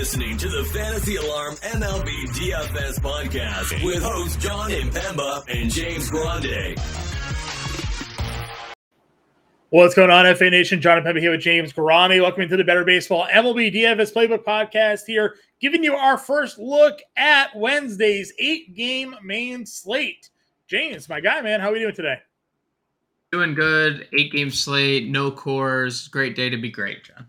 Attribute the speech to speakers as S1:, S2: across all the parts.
S1: listening to the Fantasy Alarm MLB DFS podcast with hosts Jon Impemba and James Grande.
S2: What's going on, FA Nation? Jon Impemba here with James Grande. Welcome to the Better Baseball MLB DFS Playbook podcast here, giving you our first look at Wednesday's eight-game main slate. James, my guy, man, how are we doing today?
S3: Doing good. Eight game slate, no Coors. Great day to be great, John.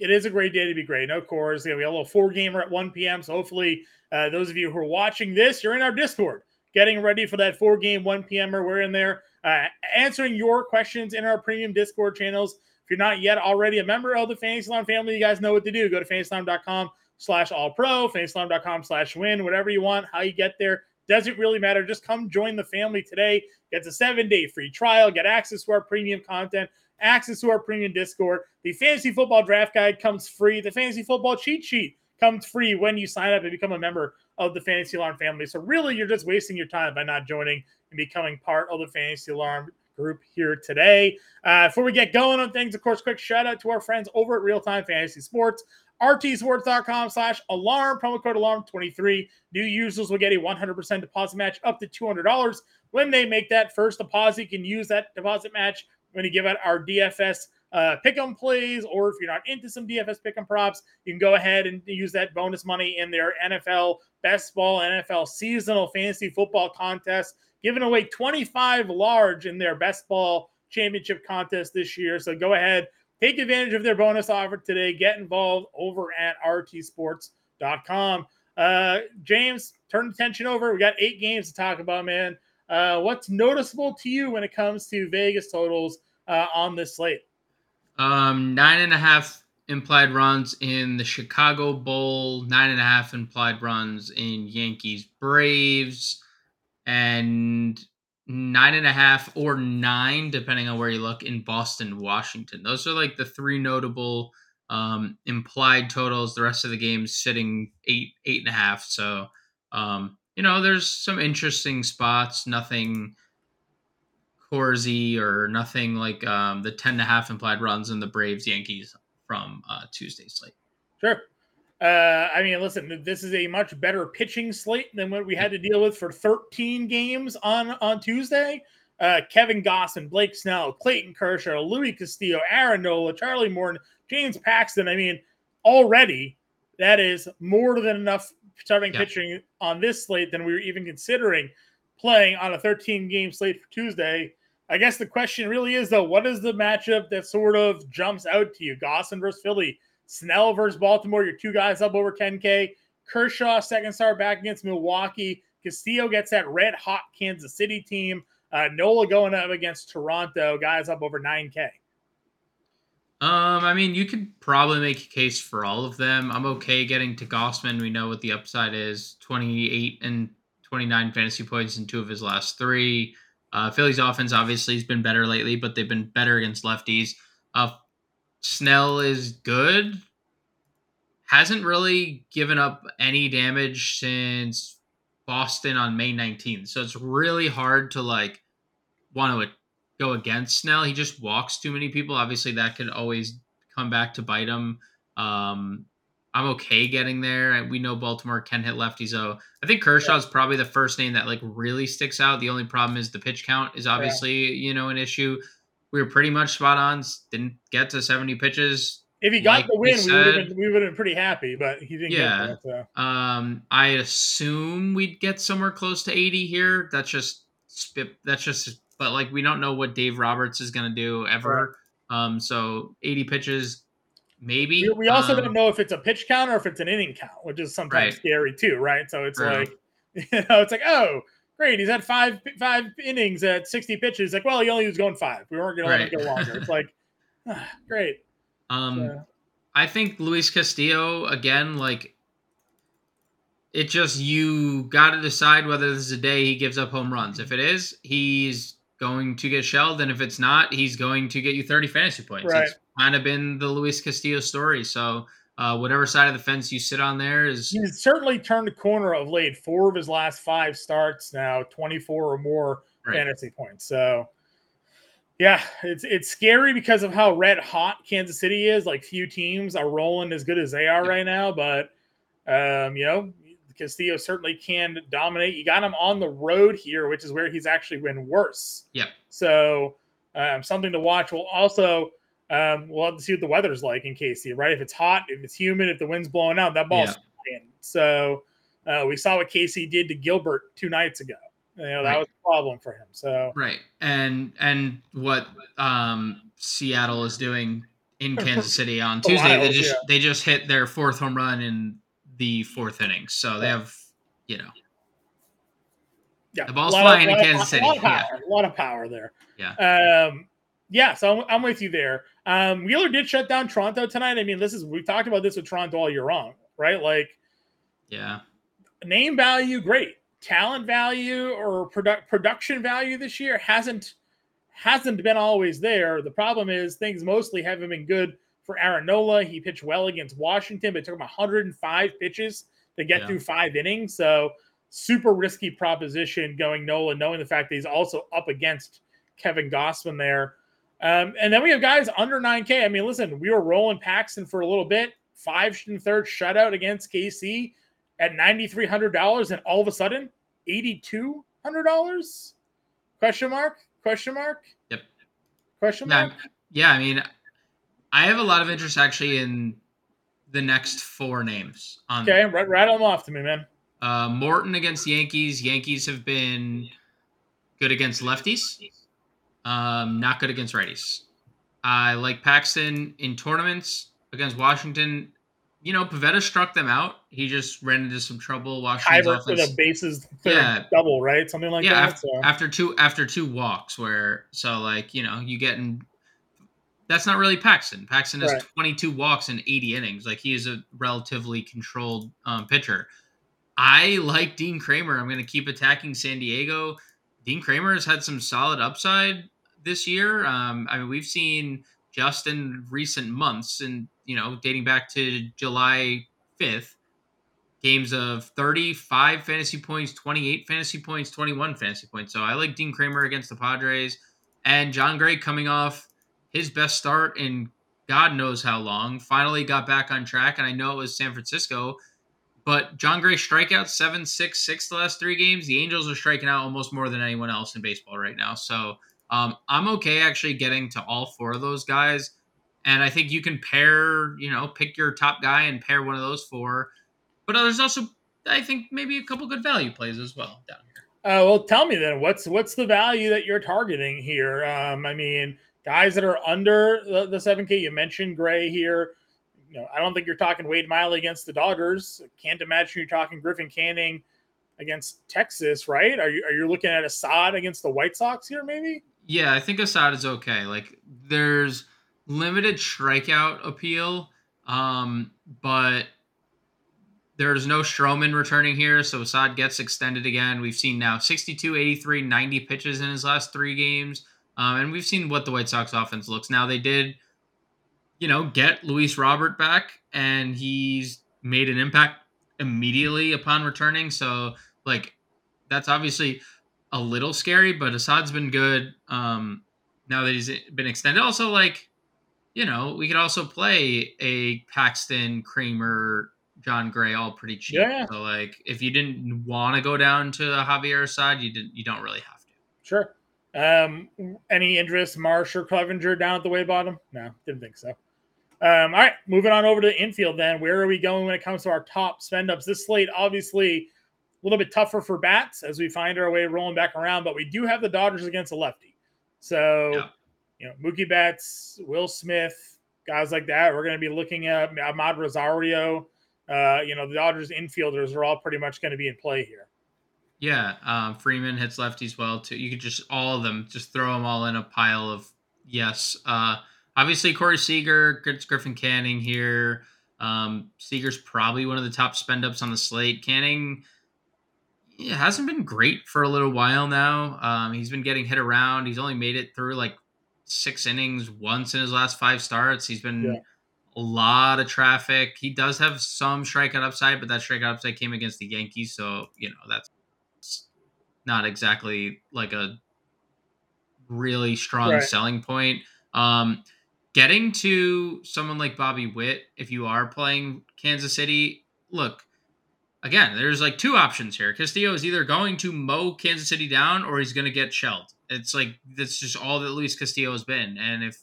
S2: It is a great day to be great. No Coors. We have a little four gamer at 1 p.m. So hopefully, uh, those of you who are watching this, you're in our Discord, getting ready for that four game 1 p.m. Or We're in there uh, answering your questions in our premium Discord channels. If you're not yet already a member of the Fantasy Alarm family, you guys know what to do. Go to fantasyalarm.com slash all pro, fantasyalarm.com slash win, whatever you want, how you get there. Doesn't really matter. Just come join the family today. Get a seven day free trial, get access to our premium content, access to our premium Discord. The fantasy football draft guide comes free. The fantasy football cheat sheet comes free when you sign up and become a member of the Fantasy Alarm family. So, really, you're just wasting your time by not joining and becoming part of the Fantasy Alarm group here today. Uh, before we get going on things, of course, quick shout out to our friends over at Real Time Fantasy Sports rtsports.com slash alarm promo code alarm 23 new users will get a 100% deposit match up to $200 when they make that first deposit you can use that deposit match when to give out our dfs uh, pick 'em plays or if you're not into some dfs pick 'em props you can go ahead and use that bonus money in their nfl best ball nfl seasonal fantasy football contest giving away 25 large in their best ball championship contest this year so go ahead Take advantage of their bonus offer today. Get involved over at rtsports.com. Uh, James, turn attention over. We got eight games to talk about, man. Uh, what's noticeable to you when it comes to Vegas totals uh, on this slate?
S3: Um, nine and a half implied runs in the Chicago Bowl, nine and a half implied runs in Yankees Braves, and nine and a half or nine, depending on where you look, in Boston, Washington. Those are like the three notable um, implied totals. The rest of the games sitting eight, eight and a half. So, um, you know, there's some interesting spots. Nothing Corzy or nothing like um, the 10 and a half implied runs in the Braves Yankees from uh, Tuesday's slate.
S2: Sure. Uh, I mean, listen, this is a much better pitching slate than what we had to deal with for 13 games on on Tuesday. Uh, Kevin Gausman, Blake Snell, Clayton Kershaw, Luis Castillo, Aaron Nola, Charlie Morton, James Paxton. I mean, already that is more than enough starting yeah. pitching on this slate than we were even considering playing on a 13 game slate for Tuesday. I guess the question really is though, what is the matchup that sort of jumps out to you? Gausman versus Philly Snell versus Baltimore, your two guys up over 10K. Kershaw, second star back against Milwaukee. Castillo gets that red hot Kansas City team. Uh, Nola going up against Toronto, guys up over 9K.
S3: Um, I mean, you could probably make a case for all of them. I'm okay getting to Gausman. We know what the upside is 28 and 29 fantasy points in two of his last three. Uh, Philly's offense obviously has been better lately, but they've been better against lefties. Uh, Snell is good. Hasn't really given up any damage since Boston on May 19th. So it's really hard to like want to go against Snell. He just walks too many people. Obviously, that could always come back to bite him. Um, I'm okay getting there. We know Baltimore can hit lefties, so I think Kershaw's yeah. probably the first name that like really sticks out. The only problem is the pitch count is obviously yeah. you know an issue we were pretty much spot on. Didn't get to 70 pitches.
S2: If he got like the win, we, would have been, we would have been pretty happy, but he didn't
S3: yeah. That, so. Um, I assume we'd get somewhere close to 80 here. That's just spit. That's just, but like we don't know what Dave Roberts is going to do ever. Right. Um, so 80 pitches, maybe.
S2: We, we also um, don't know if it's a pitch count or if it's an inning count, which is sometimes right. scary too, right? So it's True. like, you know, it's like, oh, great. He's had five five innings at 60 pitches. Like, well, he only was going five. We weren't going to let him go longer. It's like, ah, great.
S3: Um, so. I think Luis Castillo again, like, it just you got to decide whether this is a day he gives up home runs. If it is, he's going to get shelled, and if it's not, he's going to get you 30 fantasy points. Right. It's kind of been the Luis Castillo story. So uh, whatever side of the fence you sit on there is.
S2: He's certainly turned a corner of late. Four of his last five starts now, 24 or more right. fantasy points. So, yeah, it's it's scary because of how red hot Kansas City is. Like few teams are rolling as good as they are right now. But Um, you know, Castillo certainly can dominate. You got him on the road here, which is where he's actually been worse.
S3: Yeah.
S2: So um, something to watch. We'll also um, we'll have to see what the weather's like in KC, right? If it's hot, if it's humid, if the wind's blowing out, that ball's
S3: Yeah.
S2: in. So uh, we saw what KC did to Gilbert two nights ago. You know, that
S3: Right.
S2: was a problem for him. So
S3: Right. And and what um Seattle is doing in Kansas City on Tuesday, they just
S2: yeah.
S3: they just hit their fourth home run in the fourth inning. So they have, you know,
S2: yeah,
S3: The ball's flying in Kansas
S2: a lot
S3: City, yeah.
S2: a lot of power there.
S3: Yeah.
S2: Um, yeah. So I'm, I'm with you there. Um, Wheeler did shut down Toronto tonight. I mean, this is we've talked about this with Toronto all year long, right? Like
S3: yeah.
S2: name value, great. Talent value or produ- production value this year hasn't hasn't been always there. The problem is things mostly haven't been good for Aaron Nola. He pitched well against Washington, but it took him 105 pitches to get
S3: Yeah.
S2: through five innings. So super risky proposition going Nola, knowing the fact that he's also up against Kevin Gausman there. Um, and then we have guys under 9K. I mean, listen, we were rolling Paxton for a little bit, five and third shutout against KC at $9,300, and all of a sudden, $8,200? Question mark? Question mark?
S3: Yep.
S2: Question mark?
S3: yeah, I mean, I have a lot of interest actually in the next four names on
S2: Okay, rattle them off to me, man.
S3: Uh, Morton against Yankees. Yankees have been good against lefties, um, not good against righties. I like Paxton in tournaments against Washington. You know, Pivetta struck them out. He just ran into some trouble. Washington's
S2: Hybrid for the bases
S3: Yeah.
S2: double, right? Something like
S3: yeah,
S2: that.
S3: after,
S2: so.
S3: after two after two walks, where so like you know you getting that's not really Paxton. Paxton has
S2: Right.
S3: 22 walks in 80 innings. Like he is a relatively controlled um, pitcher. I like Dean Kremer. I'm going to keep attacking San Diego. Dean Kremer has had some solid upside this year. Um, I mean, we've seen just in recent months, and you know, dating back to July 5th, games of 35 fantasy points, 28 fantasy points, 21 fantasy points. So I like Dean Kremer against the Padres, and Jon Gray coming off his best start in God knows how long. Finally got back on track, and I know it was San Francisco. But Jon Gray strikeouts seven, six, six the last three games. The Angels are striking out almost more than anyone else in baseball right now. So um, I'm okay actually getting to all four of those guys. And I think you can pair, you know, pick your top guy and pair one of those four. But there's also, I think, maybe a couple good value plays as well down here.
S2: Uh, well, tell me then, what's what's the value that you're targeting here? Um, I mean, guys that are under the, the 7K, you mentioned Gray here. You know, I don't think you're talking Wade Miley against the Dodgers. Can't imagine you're talking Griffin Canning against Texas, right? Are you are you looking at Assad against the White Sox here, maybe?
S3: Yeah, I think Assad is okay. Like there's limited strikeout appeal, um, but there's no Stroman returning here, so Assad gets extended again. We've seen now 62, 83, 90 pitches in his last three games. Um, and we've seen what the White Sox offense looks. Now they did, you know, get Luis Robert back, and he's made an impact immediately upon returning. So, like, that's obviously a little scary, but Assad's been good. Um, now that he's been extended, also like, you know, we could also play a Paxton, Kremer, Jon Gray, all pretty cheap.
S2: Yeah.
S3: So like, if you didn't want to go down to the Javier side, you didn't. You don't really have to.
S2: Sure. Um, any interest, Marsh or Clevinger down at the way bottom? No, didn't think so. Um, all right, moving on over to the infield then. Where are we going when it comes to our top spend ups? This slate, obviously, a little bit tougher for bats as we find our way rolling back around, but we do have the Dodgers against a lefty. So,
S3: Yeah.
S2: you know, Mookie Betts, Will Smith, guys like that. We're going to be looking at Amed Rosario. Uh, you know, the Dodgers infielders are all pretty much going to be in play here.
S3: Yeah, um, Freeman hits lefties well too. You could just all of them, just throw them all in a pile of yes. Uh, obviously, Corey Seager gets Griffin Canning here. Um, Seager's probably one of the top spend ups on the slate. Canning yeah, hasn't been great for a little while now. Um, he's been getting hit around. He's only made it through like six innings once in his last five starts. He's been
S2: Yeah.
S3: a lot of traffic. He does have some strikeout upside, but that strikeout upside came against the Yankees, so you know that's not exactly like a really strong
S2: Right.
S3: selling point. Um, getting to someone like Bobby Witt, if you are playing Kansas City, look, again, there's like two options here. Castillo is either going to mow Kansas City down or he's going to get shelled. It's like that's just all that Luis Castillo has been. And if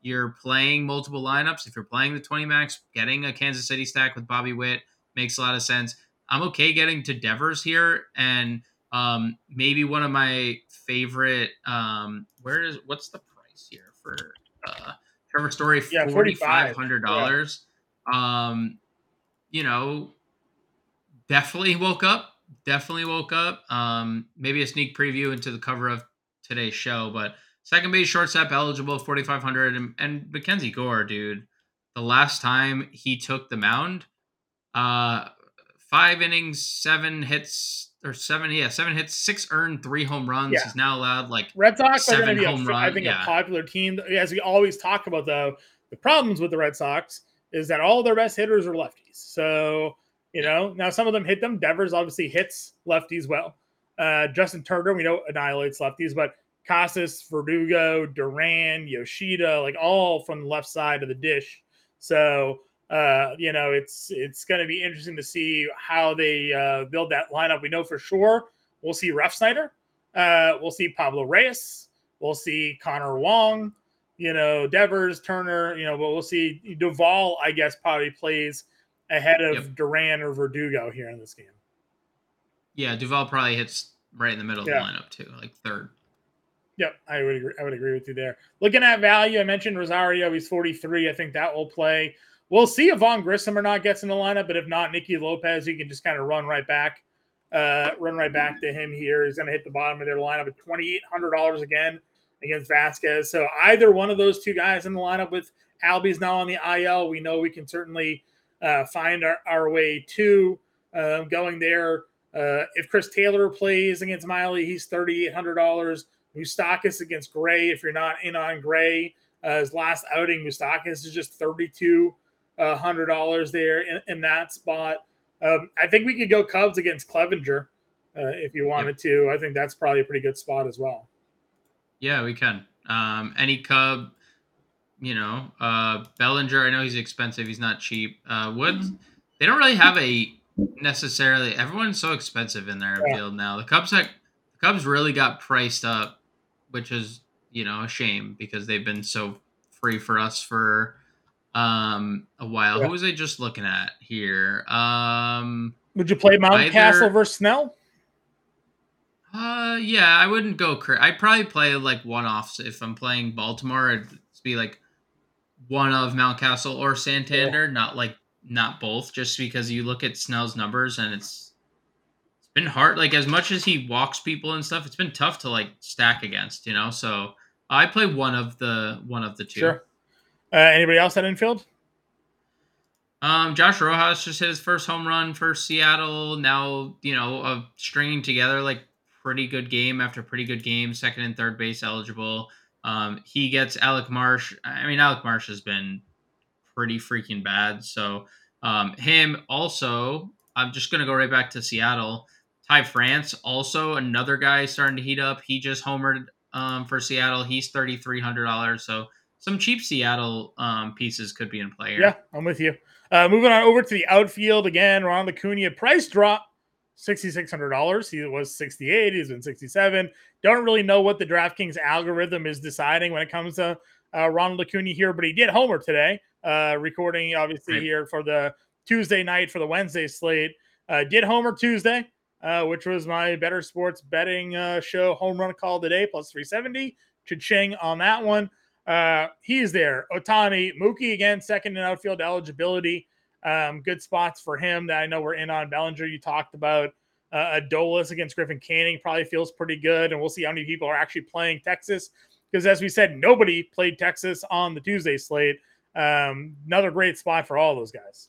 S3: you're playing multiple lineups, if you're playing the 20 max, getting a Kansas City stack with Bobby Witt makes a lot of sense. I'm okay getting to Devers here and um, maybe one of my favorite um, where is what's the price here for uh Trevor Story
S2: Yeah,
S3: forty five hundred dollars. Um, you know, definitely woke up. Definitely woke up. Um, maybe a sneak preview into the cover of today's show, but second base shortstop eligible, 4,500. And, and Mackenzie Gore, dude, the last time he took the mound, uh, five innings, seven hits, or seven, yeah, seven hits, six earned, three home runs.
S2: Yeah.
S3: He's now allowed like
S2: Red Sox are going
S3: Seven
S2: to be, a,
S3: home
S2: I think,
S3: yeah.
S2: a popular team. As we always talk about, though, the problems with the Red Sox is that all their best hitters are lefties. So, you know, now some of them hit them. Devers obviously hits lefties well. Uh, Justin Turner, we know, annihilates lefties, but Casas, Verdugo, Duran, Yoshida, like all from the left side of the dish. So, uh, you know, it's it's going to be interesting to see how they uh, build that lineup. We know for sure we'll see Refsnyder, uh, we'll see Pablo Reyes, we'll see Connor Wong, you know, Devers, Turner, you know, but we'll see Duvall. I guess probably plays ahead of
S3: Yep.
S2: Duran or Verdugo here in this game.
S3: yeah, Duvall probably hits right in the middle
S2: Yeah.
S3: of the lineup too, like third.
S2: Yep, I would agree. I would agree with you there. Looking at value, I mentioned Rosario. He's 43. I think that will play. We'll see if Vaughn Grissom or not gets in the lineup, but if not, Nicky Lopez, you can just kind of run right back, uh, run right back to him here. He's going to hit the bottom of their lineup at twenty eight hundred dollars again against Vasquez. So either one of those two guys in the lineup with Albies now on the IL, we know we can certainly uh, find our, our way to uh, going there. Uh, if Chris Taylor plays against Miley, he's thirty eight hundred dollars. Moustakas against Gray. If you're not in on Gray, uh, his last outing, Moustakas is just thirty-two uh, hundred dollars there in, in that spot. Um, I think we could go Cubs against Clevinger uh, if you wanted to. I think that's probably a pretty good spot as well.
S3: Yeah, we can. Um, any Cub, you know, uh, Bellinger. I know he's expensive. He's not cheap. Uh, Woods. They don't really have a necessarily. Everyone's so expensive in their
S2: Yeah.
S3: field now. The Cubs, have, the Cubs really got priced up, which is you know a shame because they've been so free for us for um a while.
S2: Yeah.
S3: Who was I just looking at here? Um.
S2: Would you play Mountcastle
S3: Either-
S2: versus Snell?
S3: Uh, yeah, I wouldn't go. Cra- I'd probably play like one offs if I'm playing Baltimore. It'd be like one of Mountcastle or Santander, not like not both. Just because you look at Snell's numbers and it's it's been hard. Like as much as he walks people and stuff, it's been tough to like stack against. You know, so I play one of the one of the two.
S2: Sure. Uh, anybody else at infield?
S3: Um, Josh Rojas just hit his first home run for Seattle. Now, you know, uh, stringing together like pretty good game after pretty good game, second and third base eligible. Um, he gets Alec Marsh. I mean, Alec Marsh has been pretty freaking bad. So, um, him also, I'm just gonna go right back to Seattle. Ty France, also another guy starting to heat up. He just homered um, for Seattle. He's thirty three hundred dollars. So some cheap Seattle um, pieces could be in play here.
S2: Yeah, I'm with you. Uh, moving on over to the outfield again. Ron Acuna price drop sixty six hundred dollars. He was sixty eight. He's been sixty seven. Don't really know what the DraftKings algorithm is deciding when it comes to uh, Ronald Acuna here, but he did homer today. Uh, recording obviously
S3: Right.
S2: here for the Tuesday night for the Wednesday slate. Uh, did homer Tuesday, uh, which was my better sports betting uh, show home run call today plus three seventy. Cha-ching on that one. Uh, he's there. Ohtani, Mookie again, second in outfield eligibility. Um, good spots for him that I know we're in on. Bellinger, you talked about. Uh, Adolis against Griffin Canning probably feels pretty good, and we'll see how many people are actually playing Texas. Because as we said, nobody played Texas on the Tuesday slate. Um, another great spot for all those guys.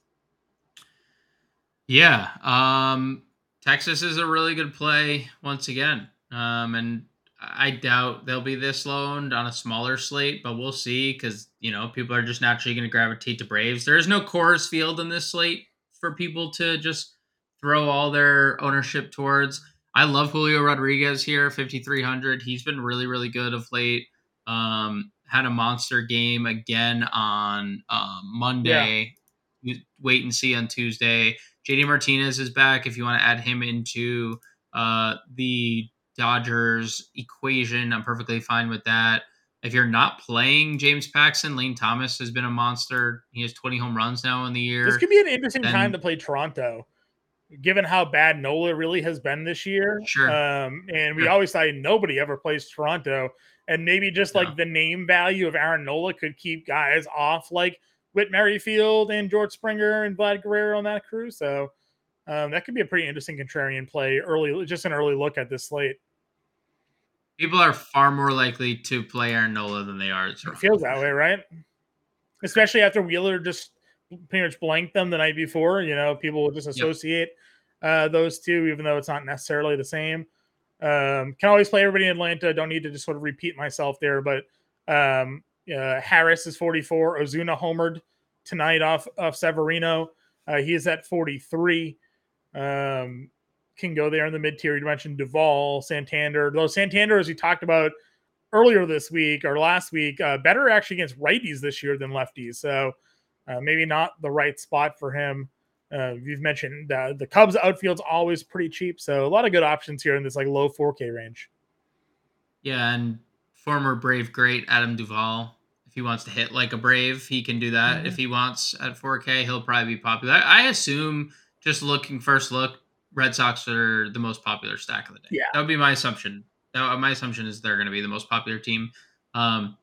S3: Yeah. Um, Texas is a really good play once again. Um, and I doubt they'll be this loaned on a smaller slate, but we'll see because, you know, people are just naturally going to gravitate to Braves. There is no Coors Field in this slate for people to just throw all their ownership towards. I love Julio Rodriguez here, 5,300. He's been really, really good of late. Um, had a monster game again on um, Monday. wait and see on Tuesday. JD Martinez is back. If you want to add him into uh, the Dodgers equation, I'm perfectly fine with that. If you're not playing James Paxton, Lane Thomas has been a monster. He has 20 home runs now in the year.
S2: This could be an interesting then, time to play Toronto, given how bad Nola really has been this year.
S3: Sure.
S2: Um, and we sure. always say nobody ever plays Toronto. And maybe just like the name value of Aaron Nola could keep guys off like Whit Merrifield and George Springer and Vlad Guerrero on that crew. So um, that could be a pretty interesting contrarian play early, just an early look at this slate.
S3: People are far more likely to play Aaron Nola than they are. It
S2: feels that way, right? Especially after Wheeler just pretty much blanked them the night before. You know, people will just associate yep. uh, those two, even though it's not necessarily the same. Um, can always play everybody in Atlanta. Don't need to just sort of repeat myself there, but um, uh, Harris is 44. Ozuna homered tonight off of Severino. Uh, he is at 43. Um, can go there in the mid tier. You mentioned Duvall, Santander. Those Santander, as we talked about earlier this week or last week, uh, better actually against righties this year than lefties. So uh, maybe not the right spot for him. Uh, you've mentioned uh, the Cubs outfield's always pretty cheap, so a lot of good options here in this like low 4K range.
S3: Yeah, and former Brave great Adam Duvall. If he wants to hit like a Brave, he can do that. Mm-hmm. If he wants at 4K, he'll probably be popular. I assume just looking first look, Red Sox are the most popular stack of the day.
S2: Yeah,
S3: that would be my assumption. That, my assumption is they're going to be the most popular team. Um,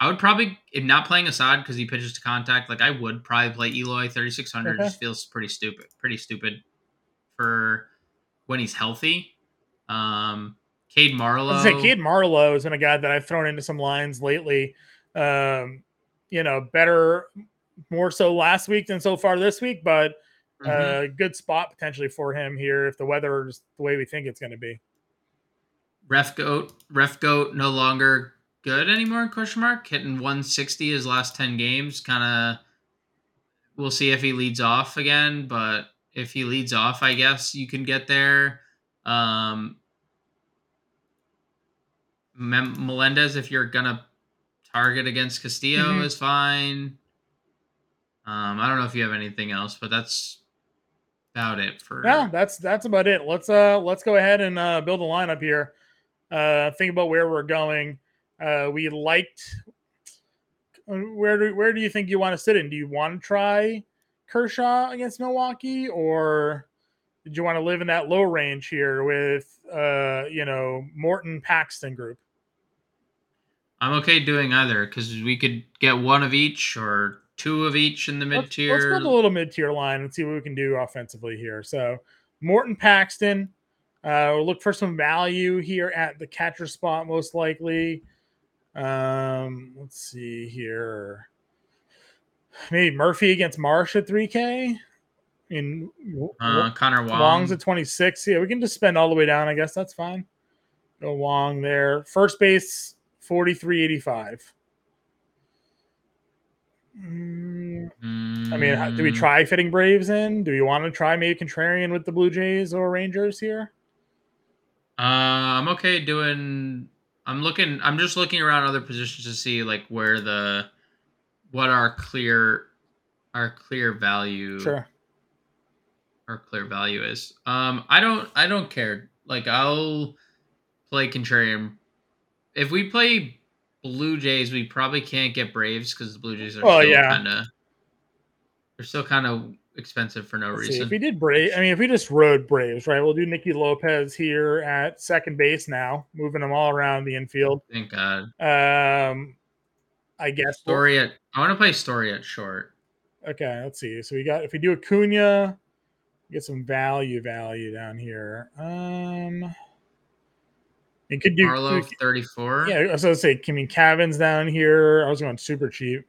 S3: I would probably, if not playing Assad because he pitches to contact, like I would probably play Eloy 3600. Okay. Just feels pretty stupid, pretty stupid for when he's healthy. Um, Cade Marlowe.
S2: Say Cade Marlowe has been a guy that I've thrown into some lines lately. Um, you know, better, more so last week than so far this week, but a mm-hmm. uh, good spot potentially for him here if the weather is the way we think it's going to be.
S3: Ref goat, ref goat, no longer good anymore? Question mark. Hitting 160 his last 10 games. Kind of. We'll see if he leads off again, but if he leads off, I guess you can get there. Um, Melendez, if you're gonna target against Castillo, mm-hmm. is fine. Um, I don't know if you have anything else, but that's about it for.
S2: Yeah, that's that's about it. Let's uh let's go ahead and uh, build a lineup here. Uh, think about where we're going. Uh, we liked. Where do where do you think you want to sit in? Do you want to try Kershaw against Milwaukee, or did you want to live in that low range here with uh you know Morton Paxton group?
S3: I'm okay doing either because we could get one of each or two of each in the mid tier.
S2: Let's, build a little mid tier line and see what we can do offensively here. So Morton Paxton, uh, we'll look for some value here at the catcher spot, most likely. Um, let's see here. Maybe Murphy against Marsh at 3K. In
S3: uh, Connor Wong.
S2: Wong's at 26. Yeah, we can just spend all the way down. I guess that's fine. Go Wong there. First base, 4385. Mm, I mean, do we mm. try fitting Braves in? Do we want to try maybe contrarian with the Blue Jays or Rangers here?
S3: Uh, I'm okay doing I'm looking. I'm just looking around other positions to see like where the what our clear our clear value
S2: sure
S3: our clear value is. Um, I don't I don't care. Like I'll play contrarian. If we play Blue Jays, we probably can't get Braves because the Blue Jays are oh, still yeah. kind of they're still kind of expensive for no Let's reason.
S2: See, if we did Brave, I mean, if we just rode Braves, right? We'll do Nicky Lopez here at second base now, moving them all around the infield.
S3: Thank God.
S2: Um, I guess
S3: Story at. I want to play Story at short.
S2: Okay, let's see. So we got if we do Acuna, get some value value down here. Um. It could do
S3: Marlowe 34.
S2: Yeah, I was gonna say, I mean, Cavan's down here. I was going super cheap.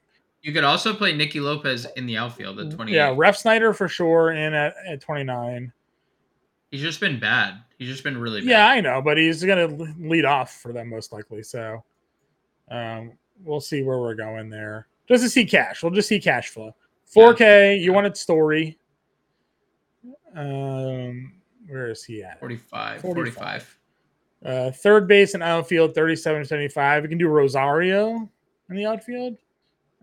S3: You could also play Nicky Lopez in the outfield at 20.
S2: Yeah, Refsnyder for sure in at, at 29.
S3: He's just been bad. He's just been really bad.
S2: Yeah, I know, but he's going to lead off for them most likely. So um, we'll see where we're going there. Just to see cash. We'll just see cash flow. 4K, yeah. you wanted story. Um, where is he at?
S3: 45. 45. 45.
S2: Uh, third base and outfield, 37 75. We can do Rosario in the outfield.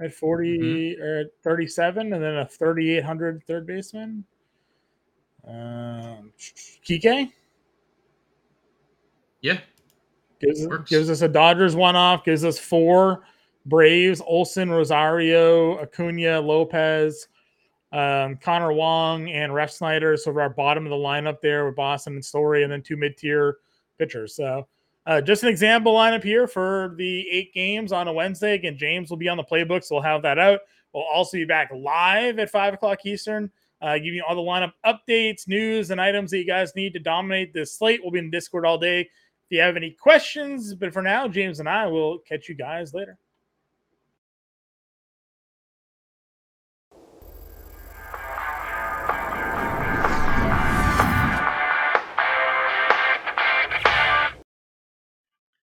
S2: at 40 or at 37, and then a 3,800 third baseman. Um, Kike
S3: Yeah.
S2: gives, gives us a Dodgers one off, gives us four Braves, Olson, Rosario, Acuna, Lopez, um, Connor Wong, and Refsnyder. So we're our bottom of the lineup there with Boston and Story, and then two mid tier pitchers. So uh, just an example lineup here for the eight games on a Wednesday. Again, James will be on the playbook, so we'll have that out. We'll also be back live at five o'clock Eastern, uh, giving you all the lineup updates, news, and items that you guys need to dominate this slate. We'll be in Discord all day. If you have any questions, but for now, James and I will catch you guys later.